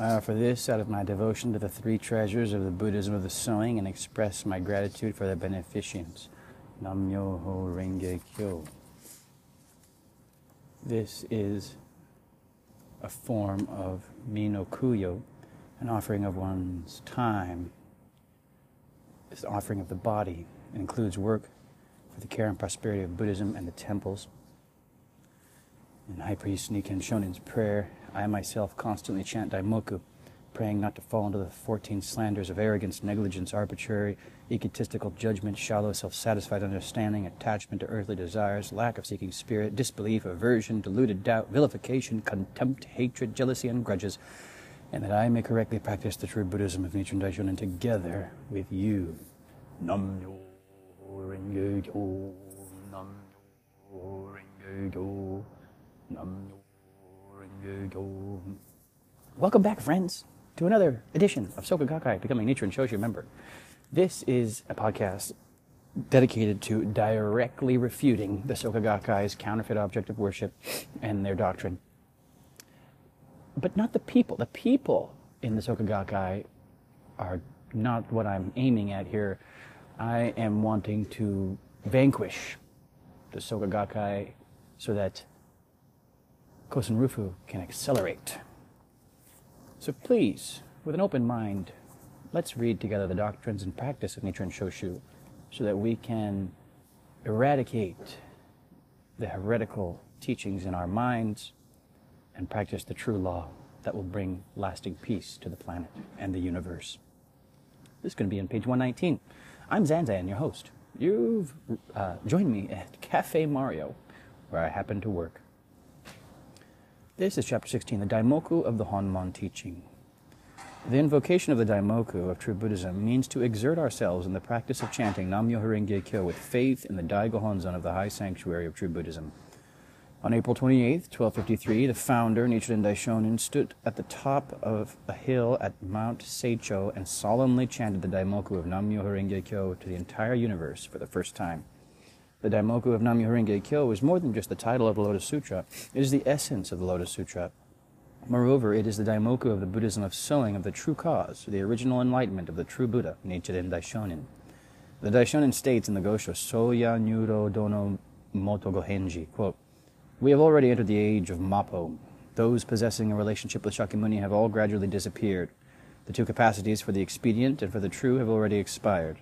Uh, I offer this out of my devotion to the three treasures of the Buddhism of the sowing and express my gratitude for their beneficence. Nam Myoho Renge Kyo. This is a form of Minokuyo, an offering of one's time. The offering of the body. It includes work for the care and prosperity of Buddhism and the temples. In High Priest Nikken Shonin's prayer, I myself constantly chant Daimoku, praying not to fall into the 14 slanders of arrogance, negligence, arbitrary, egotistical judgment, shallow, self satisfied understanding, attachment to earthly desires, lack of seeking spirit, disbelief, aversion, deluded doubt, vilification, contempt, hatred, jealousy, and grudges, and that I may correctly practice the true Buddhism of Nichiren Daishonin together with you. Nam renge kyo, nam renge kyo, nam. Welcome back, friends, to another edition of Soka Gakkai, Becoming Nichiren Shoshu member. This is a podcast dedicated to directly refuting the Soka Gakkai's counterfeit object of worship and their doctrine. But not the people. The people in the Soka Gakkai are not what I'm aiming at here. I am wanting to vanquish the Soka Gakkai so that Kosen Rufu can accelerate. So please, with an open mind, let's read together the doctrines and practice of Nichiren Shoshu so that we can eradicate the heretical teachings in our minds and practice the true law that will bring lasting peace to the planet and the universe. This is going to be on page 119. I'm Zanzan, your host. You've uh, joined me at Cafe Mario, where I happen to work. This is chapter 16, the Daimoku of the Honmon teaching. The invocation of the Daimoku of true Buddhism means to exert ourselves in the practice of chanting Nam-myoho Renge Kyo with faith in the Dai Gohonzon of the high sanctuary of true Buddhism. On April 28, 1253, the founder, Nichiren Daishonin, stood at the top of a hill at Mount Seicho and solemnly chanted the Daimoku of Nam-myoho Renge Kyo to the entire universe for the first time. The Daimoku of Renge Kyo is more than just the title of the Lotus Sutra. It is the essence of the Lotus Sutra. Moreover, it is the Daimoku of the Buddhism of sowing of the true cause, the original enlightenment of the true Buddha, Nichiren Daishonin. The Daishonin states in the Gosho, Soya Nyudo Dono Moto Gohenji, quote, We have already entered the age of Mappo. Those possessing a relationship with Shakyamuni have all gradually disappeared. The two capacities for the expedient and for the true have already expired.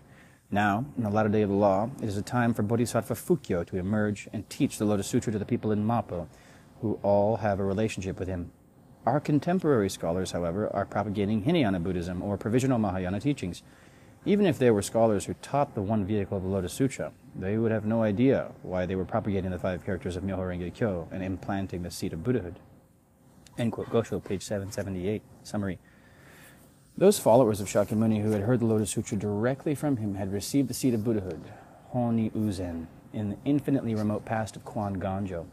Now, in the latter day of the law, it is a time for Bodhisattva Fukyo to emerge and teach the Lotus Sutra to the people in Mappo, who all have a relationship with him. Our contemporary scholars, however, are propagating Hinayana Buddhism or provisional Mahayana teachings. Even if there were scholars who taught the one vehicle of the Lotus Sutra, they would have no idea why they were propagating the five characters of Myoho Renge Kyo and implanting the seed of Buddhahood. End quote. Gosho, page 778. Summary. Those followers of Shakyamuni who had heard the Lotus Sutra directly from him had received the seed of Buddhahood, Honi Uzen, in the infinitely remote past of Kuon Ganjo.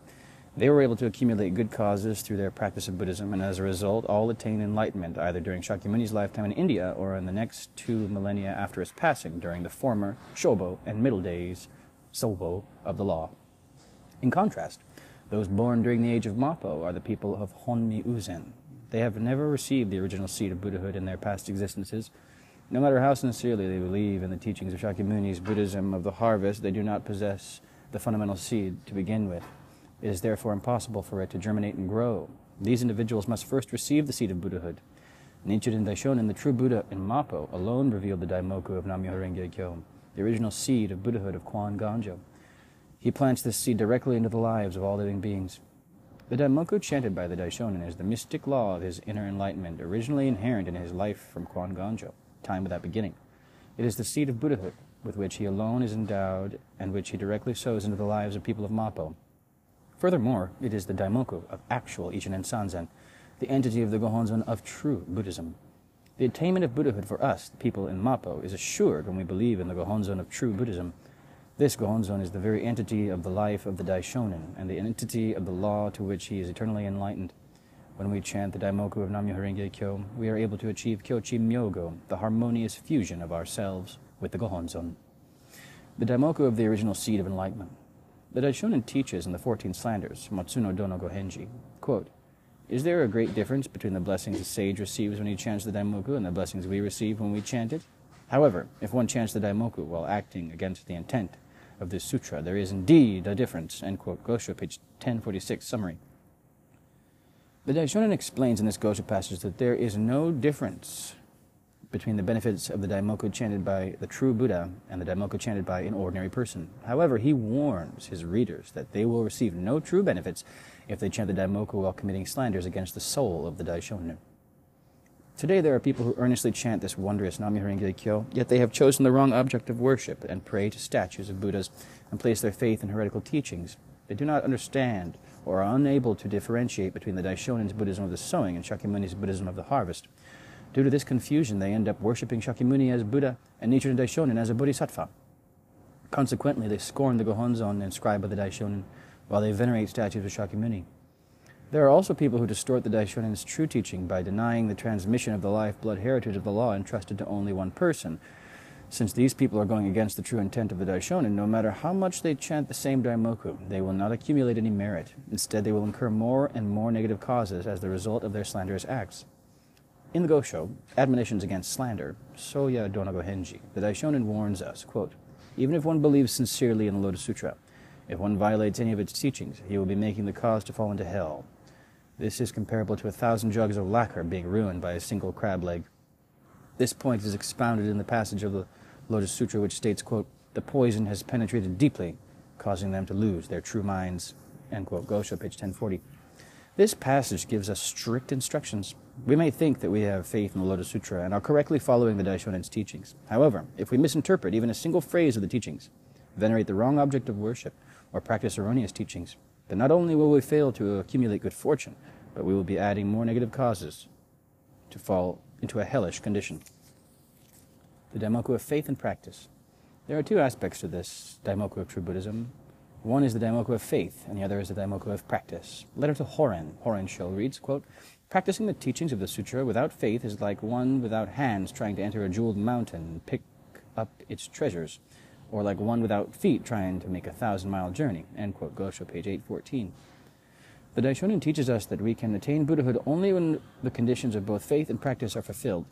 They were able to accumulate good causes through their practice of Buddhism, and as a result, all attained enlightenment either during Shakyamuni's lifetime in India or in the next two millennia after his passing during the former Shobo and Middle days, Zobo, of the law. In contrast, those born during the age of Mappo are the people of Honmi Uzen. They have never received the original seed of Buddhahood in their past existences. No matter how sincerely they believe in the teachings of Shakyamuni's Buddhism of the harvest, they do not possess the fundamental seed to begin with. It is therefore impossible for it to germinate and grow. These individuals must first receive the seed of Buddhahood. Nichiren Daishonin, the true Buddha in Mappo, alone revealed the Daimoku of Nam-myoho Renge Kyo, the original seed of Buddhahood of Kuon Ganjo. He plants this seed directly into the lives of all living beings. The Daimoku chanted by the Daishonin is the mystic law of his inner enlightenment, originally inherent in his life from Kuon Ganjo, time without beginning. It is the seed of Buddhahood, with which he alone is endowed, and which he directly sows into the lives of people of Mappo. Furthermore, it is the Daimoku of actual Ichinen Sanzen, the entity of the Gohonzon of true Buddhism. The attainment of Buddhahood for us, the people in Mappo, is assured when we believe in the Gohonzon of true Buddhism. This Gohonzon is the very entity of the life of the Daishonin, and the entity of the law to which he is eternally enlightened. When we chant the Daimoku of Nam-myoho Renge Kyo, we are able to achieve Kyochi Myogo, the harmonious fusion of ourselves with the Gohonzon. The Daimoku of the original seed of enlightenment. The Daishonin teaches in the 14 Slanders, Matsuno Dono Gohenji, quote, Is there a great difference between the blessings a sage receives when he chants the Daimoku and the blessings we receive when we chant it? However, if one chants the Daimoku while acting against the intent of this sutra, there is indeed a difference. End quote. Gosho, page 1046, summary. The Daishonin explains in this Gosho passage that there is no difference between the benefits of the Daimoku chanted by the true Buddha and the Daimoku chanted by an ordinary person. However, he warns his readers that they will receive no true benefits if they chant the Daimoku while committing slanders against the soul of the Daishonin. Today, there are people who earnestly chant this wondrous Nam-myoho Renge Kyo, yet they have chosen the wrong object of worship and pray to statues of Buddhas and place their faith in heretical teachings. They do not understand or are unable to differentiate between the Daishonin's Buddhism of the sowing and Shakyamuni's Buddhism of the harvest. Due to this confusion, they end up worshipping Shakyamuni as Buddha and Nichiren Daishonin as a Bodhisattva. Consequently, they scorn the Gohonzon inscribed by the Daishonin, while they venerate statues of Shakyamuni. There are also people who distort the Daishonin's true teaching by denying the transmission of the life-blood heritage of the law entrusted to only one person. Since these people are going against the true intent of the Daishonin, no matter how much they chant the same Daimoku, they will not accumulate any merit. Instead, they will incur more and more negative causes as the result of their slanderous acts. In the Gosho, Admonitions Against Slander, Soya Dono Gohenji, the Daishonin warns us, quote, Even if one believes sincerely in the Lotus Sutra, if one violates any of its teachings, he will be making the cause to fall into hell. This is comparable to a thousand jugs of lacquer being ruined by a single crab leg. This point is expounded in the passage of the Lotus Sutra which states, quote, The poison has penetrated deeply, causing them to lose their true minds. End quote. Gosho, page 1040. This passage gives us strict instructions. We may think that we have faith in the Lotus Sutra and are correctly following the Daishonin's teachings. However, if we misinterpret even a single phrase of the teachings, venerate the wrong object of worship, or practice erroneous teachings, then not only will we fail to accumulate good fortune, but we will be adding more negative causes to fall into a hellish condition. The Daimoku of faith and practice. There are two aspects to this Daimoku of true Buddhism. One is the Daimoku of faith, and the other is the Daimoku of practice. Letter to Horen. Horen Sho reads, quote, Practicing the teachings of the sutra without faith is like one without hands trying to enter a jeweled mountain and pick up its treasures, or like one without feet trying to make a thousand-mile journey. End quote. Gosho, page 814. The Daishonin teaches us that we can attain Buddhahood only when the conditions of both faith and practice are fulfilled.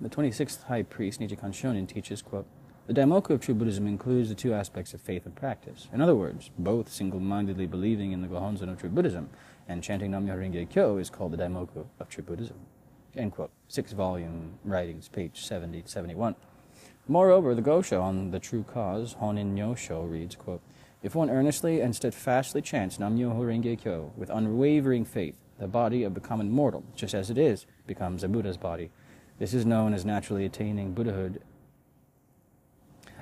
The 26th High Priest, Nichikan Shonin, teaches, quote, the Daimoku of true Buddhism includes the two aspects of faith and practice. In other words, both single-mindedly believing in the Gohonzon of true Buddhism and chanting Nam-myoho Renge Kyo is called the Daimoku of true Buddhism. End quote. Six-volume writings, page 70 to 71. Moreover, the Gosho on the true cause, Honnin Myosho, reads, quote, If one earnestly and steadfastly chants Nam-myoho Renge Kyo with unwavering faith, the body of the common mortal, just as it is, becomes a Buddha's body. This is known as naturally attaining Buddhahood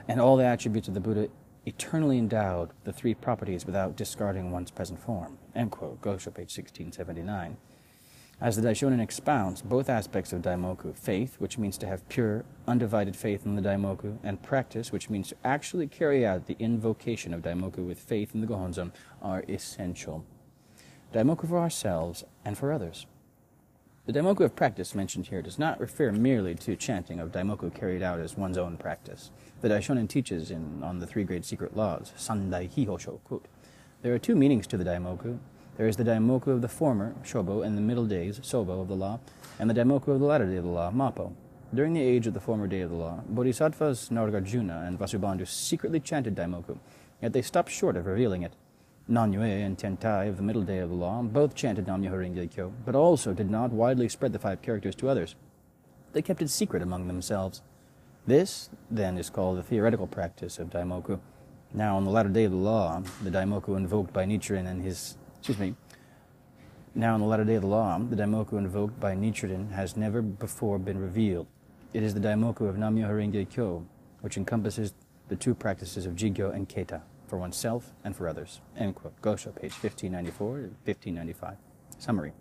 and all the attributes of the Buddha eternally endowed the three properties without discarding one's present form. End quote. Gosho, page 1679. As the Daishonin expounds, both aspects of Daimoku, faith, which means to have pure, undivided faith in the Daimoku, and practice, which means to actually carry out the invocation of Daimoku with faith in the Gohonzon, are essential. Daimoku for ourselves and for others. The Daimoku of practice mentioned here does not refer merely to chanting of Daimoku carried out as one's own practice. The Daishonin teaches in On the Three Great Secret Laws, Sandai Hihosho, quote, There are two meanings to the Daimoku. There is the Daimoku of the former, Shobo, and the middle days, Zobo, of the law, and the Daimoku of the latter day of the law, Mappo. During the age of the former day of the law, Bodhisattvas Nagarjuna and Vasubandhu secretly chanted Daimoku, yet they stopped short of revealing it. Nanyue and Tentai of the middle day of the law both chanted Nam-myoho Renge but also did not widely spread the five characters to others. They kept it secret among themselves. This, then, is called the theoretical practice of Daimoku. Now, on the latter day of the law, the Daimoku invoked by Nichiren and his, excuse me, now in the latter day of the law, the Daimoku invoked by Nichiren has never before been revealed. It is the Daimoku of Nam-myoho Renge Kyo, which encompasses the two practices of Jigyo and Keta, for oneself and for others. End quote. Gosho, page 1594 to 1595. Summary.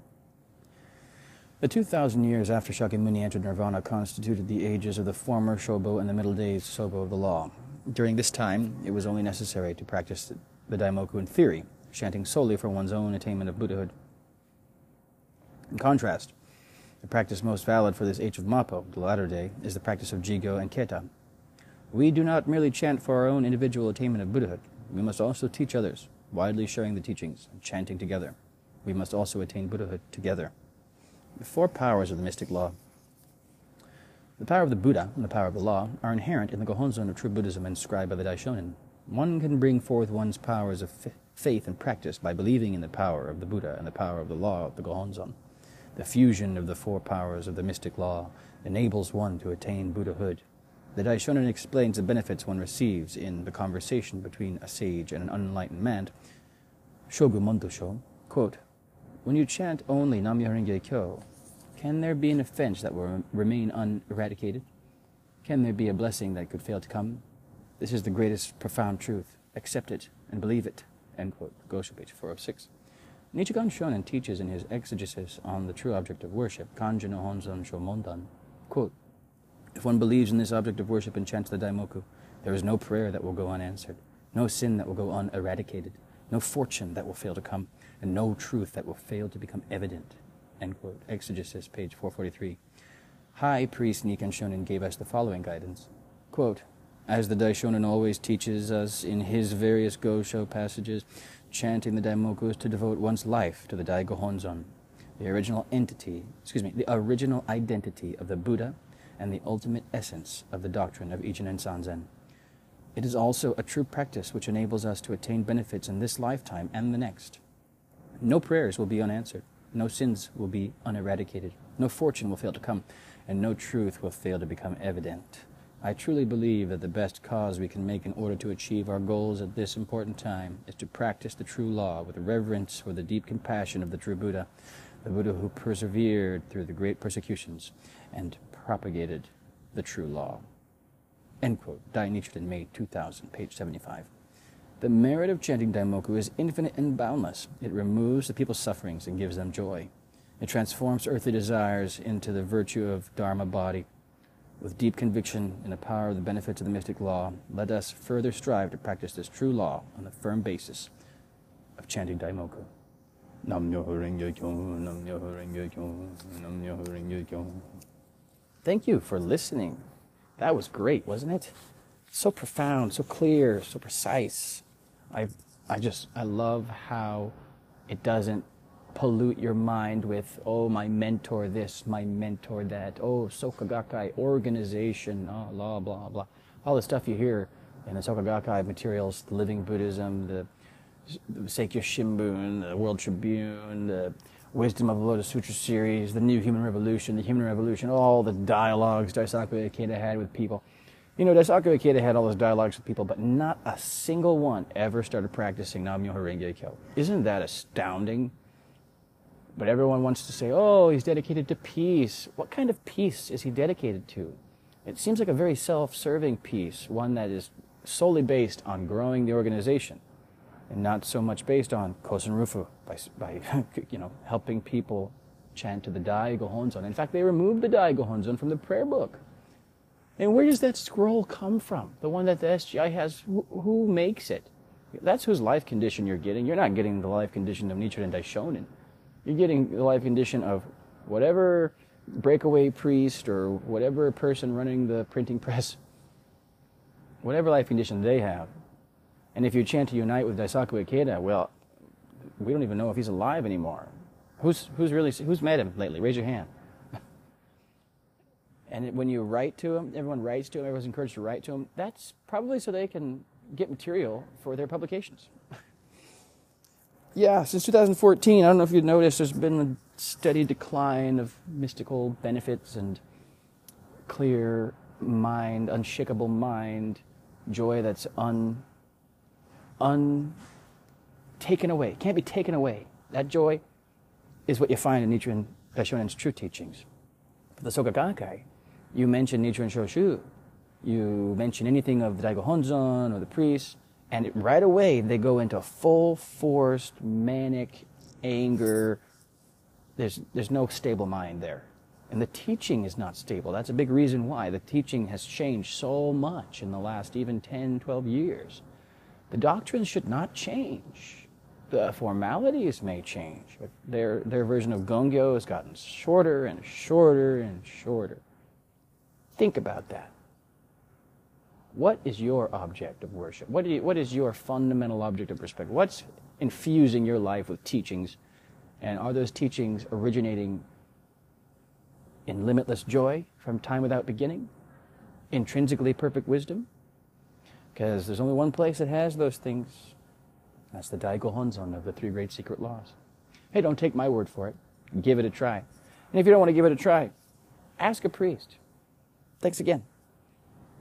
The 2,000 years after Shakyamuni entered nirvana constituted the ages of the former Shobo and the middle days Zobo of the law. During this time, it was only necessary to practice the Daimoku in theory, chanting solely for one's own attainment of Buddhahood. In contrast, the practice most valid for this age of Mappo, the latter day, is the practice of Jigyo and Keta. We do not merely chant for our own individual attainment of Buddhahood, we must also teach others, widely sharing the teachings and chanting together. we must also attain Buddhahood together. The four powers of the mystic law. The power of the Buddha and the power of the law are inherent in the Gohonzon of true Buddhism inscribed by the Daishonin. One can bring forth one's powers of faith and practice by believing in the power of the Buddha and the power of the law of the Gohonzon. The fusion of the four powers of the mystic law enables one to attain Buddhahood. The Daishonin explains the benefits one receives in the conversation between a sage and an unenlightened man. Shogu Mondosho, quote, When you chant only Nam-myoho Kyo, can there be an offense that will remain uneradicated? Can there be a blessing that could fail to come? This is the greatest profound truth. Accept it and believe it. End quote. Gosho, page 406. Nichikan Shonin teaches in his exegesis on the true object of worship, Kanjin no Honzon Shomondan, quote, If one believes in this object of worship and chants the Daimoku, there is no prayer that will go unanswered, no sin that will go uneradicated, no fortune that will fail to come, and no truth that will fail to become evident. End quote. Exegesis, page 443. High Priest Nikken Shonin gave us the following guidance. Quote, as the Daishonin always teaches us in his various Gosho passages, chanting the Daimoku is to devote one's life to the Dai Gohonzon, the original entity, excuse me, the original identity of the Buddha and the ultimate essence of the doctrine of Ichinen Sanzen. It is also a true practice which enables us to attain benefits in this lifetime and the next. No prayers will be unanswered, no sins will be uneradicated, no fortune will fail to come, and no truth will fail to become evident. I truly believe that the best cause we can make in order to achieve our goals at this important time is to practice the true law with reverence for the deep compassion of the true Buddha, the Buddha who persevered through the great persecutions and propagated the true law. End quote. Dai Nichiren, May 2000, page 75. The merit of chanting Daimoku is infinite and boundless. It removes the people's sufferings and gives them joy. It transforms earthly desires into the virtue of Dharma body with deep conviction in the power of the benefits of the mystic law, let us further strive to practice this true law on the firm basis of chanting Daimoku. Nam Myoho Renge Kyo, Nam Myoho Renge Kyo, Nam Myoho Renge Kyo. Thank you for listening. That was great, wasn't it? So profound, so clear, so precise. I, I just, I love how it doesn't pollute your mind with, oh, my mentor this, my mentor that, oh, Soka Gakkai organization, oh, blah, blah, blah. All the stuff you hear in the Soka Gakkai materials, the Living Buddhism, the, the Seikyo Shimbun, the World Tribune, the Wisdom of the Lotus Sutra series, the New Human Revolution, the Human Revolution, all the dialogues Daisaku Ikeda had with people. You know, Daisaku Ikeda had all those dialogues with people, but not a single one ever started practicing Nam-myoho Renge Kyo. Isn't that astounding? But everyone wants to say, oh, he's dedicated to peace. What kind of peace is he dedicated to? It seems like a very self serving peace, one that is solely based on growing the organization and not so much based on Kosen Rufu, by, by you know, helping people chant to the Dai Gohonzon. In fact, they removed the Dai Gohonzon from the prayer book. And where does that scroll come from? The one that the SGI has, who, who makes it? That's whose life condition you're getting. You're not getting the life condition of Nichiren Daishonin. You're getting the life condition of whatever breakaway priest or whatever person running the printing press, whatever life condition they have. And if you chant to unite with Daisaku Ikeda, well, we don't even know if he's alive anymore. Who's, who's really, who's met him lately? Raise your hand. and when you write to him, everyone writes to him, everyone's encouraged to write to him. That's probably so they can get material for their publications. Yeah, since 2014, I don't know if you've noticed, there's been a steady decline of mystical benefits and clear mind, unshakable mind, joy that's un, un, taken away, can't be taken away. That joy is what you find in Nichiren Daishonin's true teachings. For the Soka Gakkai, you mention Nichiren Shoshu, you mention anything of the Dai Gohonzon or the priest, and right away they go into full forced manic anger. There's, there's no stable mind there. And the teaching is not stable. That's a big reason why. The teaching has changed so much in the last even 10, 12 years. The doctrines should not change. The formalities may change, but their, their version of Gongyo has gotten shorter and shorter and shorter. Think about that. What is your object of worship? What, you, what is your fundamental object of respect? What's infusing your life with teachings And are those teachings originating in limitless joy from time without beginning? Intrinsically perfect wisdom? Because there's only one place that has those things. That's the Dai Gohonzon of the Three Great Secret Laws. Hey, don't take my word for it. Give it a try. And if you don't want to give it a try, ask a priest. Thanks again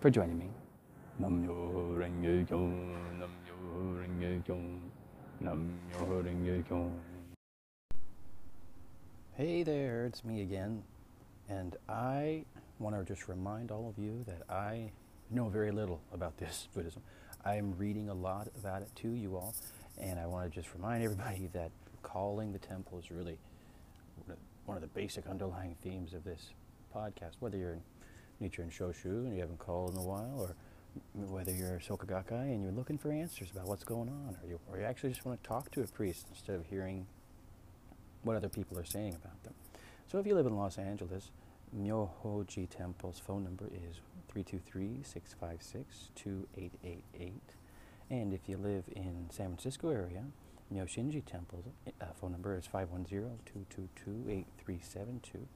for joining me. Nam-myo renge-kyo, Nam-myo renge-kyo, Nam-myo renge-kyo. Hey there, it's me again. And I want to just remind all of you that I know very little about this Buddhism. I'm reading a lot about it to you all, and I want to just remind everybody that calling the temple is really one of the basic underlying themes of this podcast. Whether you're in Nichiren Shoshu and you haven't called in a while, or whether you're Soka Gakkai and you're looking for answers about what's going on, or you, or you actually just want to talk to a priest instead of hearing what other people are saying about them. So if you live in Los Angeles, Myohoji Temple's phone number is 323-656-2888. And if you live in San Francisco area, Myoshinji Temple's uh, phone number is 510-222-8372.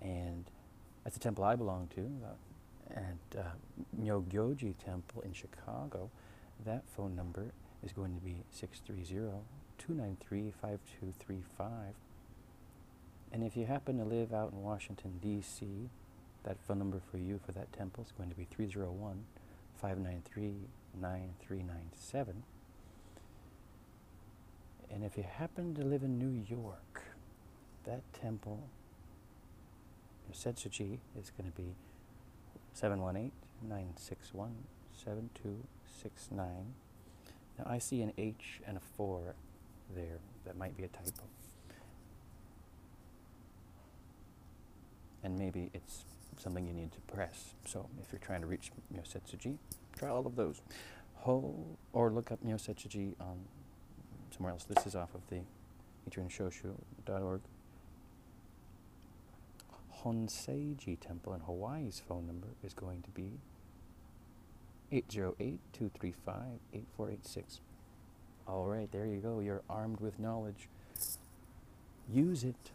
And that's the temple I belong to. And uh, Myogyoji Temple in Chicago, that phone number is going to be 630-293-5235. And if you happen to live out in Washington, D.C., that phone number for you for that temple is going to be 301 593 9397. And if you happen to live in New York, that temple, Setsuji, is going to be 718 961 7269. Now I see an H and a 4 there. That might be a typo. And maybe it's something you need to press. So if you're trying to reach Myosetsuji, try all of those. Ho, or look up Myosetsuji on somewhere else. This is off of the nichirenshoshu.org. Honseiji Temple in Hawaii's phone number is going to be 808-235-8486. All right, there you go. You're armed with knowledge. Use it.